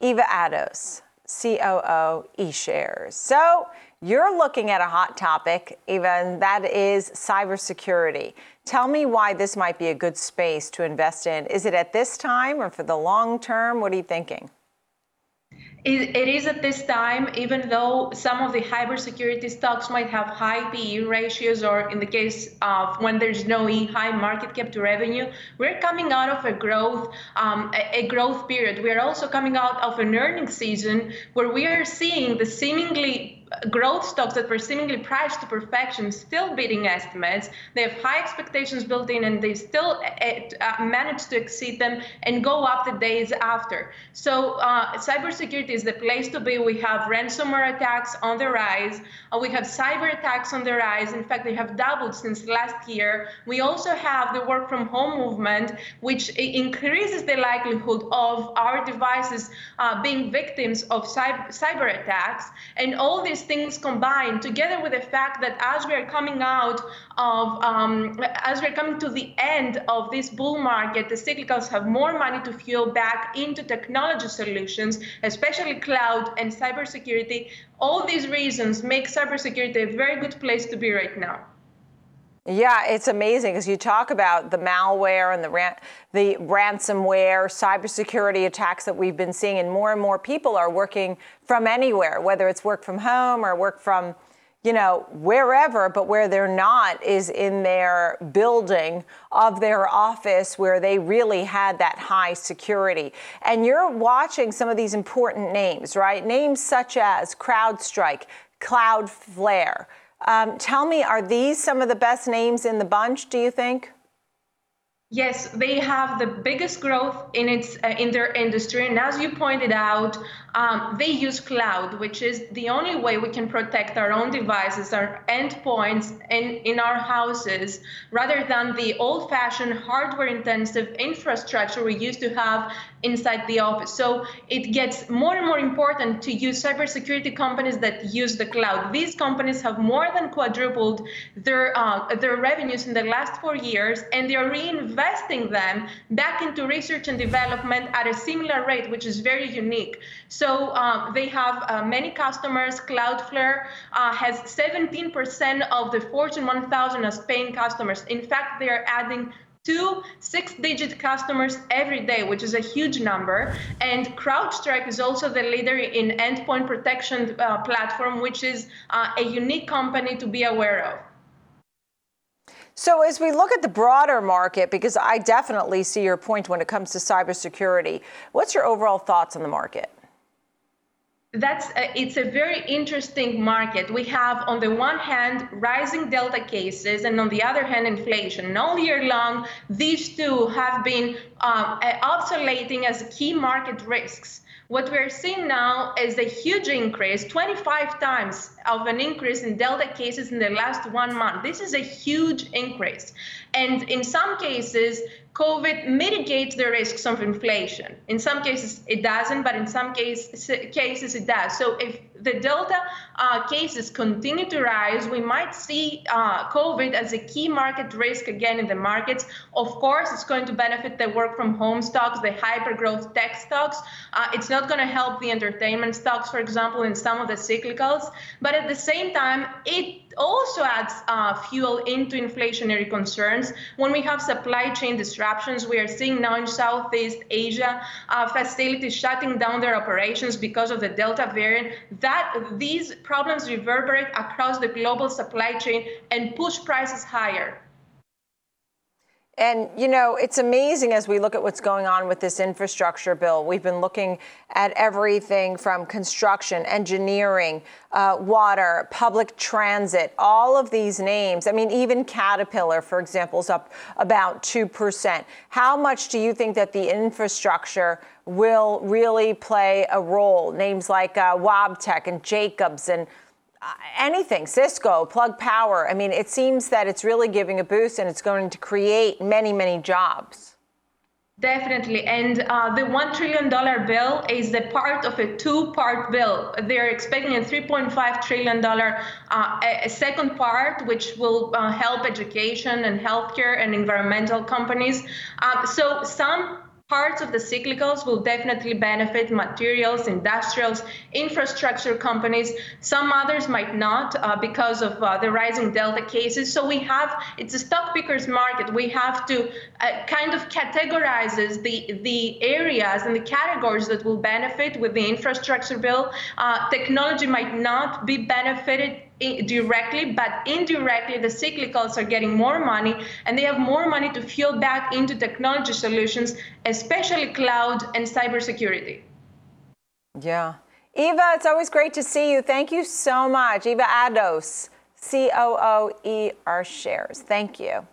Eva Ados, COO ERShares. So you're looking at a hot topic, Eva, and that is cybersecurity. Tell me why this might be a good space to invest in. Is it at this time or for the long term? What are you thinking? It, it is at this time, even though some of the cybersecurity stocks might have high PE ratios, or in the case of when there's no E, high market cap to revenue, we're coming out of a growth um, a, a growth period. We are also coming out of an earnings season where we are seeing the seemingly growth stocks that were seemingly priced to perfection still beating estimates. They have high expectations built in and they still uh, uh manage to exceed them and go up the days after. So uh, cybersecurity is the place to be. We have ransomware attacks on the rise. Uh, we have cyber attacks on the rise. In fact, they have doubled since last year. We also have the work from home movement, which increases the likelihood of our devices uh, being victims of cyber, cyber attacks. And all these these things combined, together with the fact that as we are coming out of, um, as we're coming to the end of this bull market, the cyclicals have more money to fuel back into technology solutions, especially cloud and cybersecurity. All these reasons make cybersecurity a very good place to be right now. Yeah, it's amazing because you talk about the malware and the ran- the ransomware, cybersecurity attacks that we've been seeing, and more and more people are working from anywhere, whether it's work from home or work from, you know, wherever. But where they're not is in their building of their office where they really had that high security. And you're watching some of these important names, right? Names such as CrowdStrike, Cloudflare. Um, tell me, are these some of the best names in the bunch, do you think? Yes, they have the biggest growth in its uh, in their industry, and as you pointed out, um, they use cloud, which is the only way we can protect our own devices, our endpoints in in our houses, rather than the old-fashioned hardware-intensive infrastructure we used to have inside the office. So it gets more and more important to use cybersecurity companies that use the cloud. These companies have more than quadrupled their uh, their revenues in the last four years, and they are reinvesting them back into research and development at a similar rate, which is very unique. So uh, they have uh, many customers. Cloudflare uh, has 17% of the Fortune 1000 as paying customers. In fact, they are adding two six-digit customers every day, which is a huge number. And CrowdStrike is also the leader in endpoint protection uh, platform, which is uh, a unique company to be aware of. So, as we look at the broader market, because I definitely see your point when it comes to cybersecurity, what's your overall thoughts on the market? That's a, it's a very interesting market. We have on the one hand rising Delta cases, and on the other hand inflation. All year long, these two have been um, oscillating as key market risks. What we're seeing now is a huge increase, 25 times of an increase in Delta cases in the last one month. This is a huge increase. And in some cases, COVID mitigates the risks of inflation. In some cases, it doesn't, but in some case, cases, does. So if the Delta uh, cases continue to rise, we might see uh, COVID as a key market risk again in the markets. Of course, it's going to benefit the work from home stocks, the hyper growth tech stocks. Uh, it's not going to help the entertainment stocks, for example, in some of the cyclicals. But at the same time, it also adds uh, fuel into inflationary concerns. When we have supply chain disruptions, we are seeing now in Southeast Asia uh, facilities shutting down their operations because of the Delta variant. That these problems reverberate across the global supply chain and push prices higher. And, you know, it's amazing as we look at what's going on with this infrastructure bill. We've been looking at everything from construction, engineering, uh, water, public transit, all of these names. I mean, even Caterpillar, for example, is up about 2%. How much do you think that the infrastructure will really play a role? Names like uh, Wabtec and Jacobs and anything, Cisco, Plug Power. I mean, it seems that it's really giving a boost and it's going to create many, many jobs. Definitely. And uh, the $1 trillion bill is the part of a two part bill. They're expecting a $3.5 trillion uh, a second part, which will uh, help education and healthcare and environmental companies. Uh, so some parts of the cyclicals will definitely benefit materials, industrials, infrastructure companies. Some others might not uh, because of uh, the rising Delta cases. So we have, it's a stock pickers market. We have to uh, kind of categorizes the, the areas and the categories that will benefit with the infrastructure bill. Uh, technology might not be benefited directly, but indirectly, the cyclicals are getting more money and they have more money to fuel back into technology solutions, especially cloud and cybersecurity. Yeah. Eva, it's always great to see you. Thank you so much. Eva Ados, C O O E R Shares. Thank you.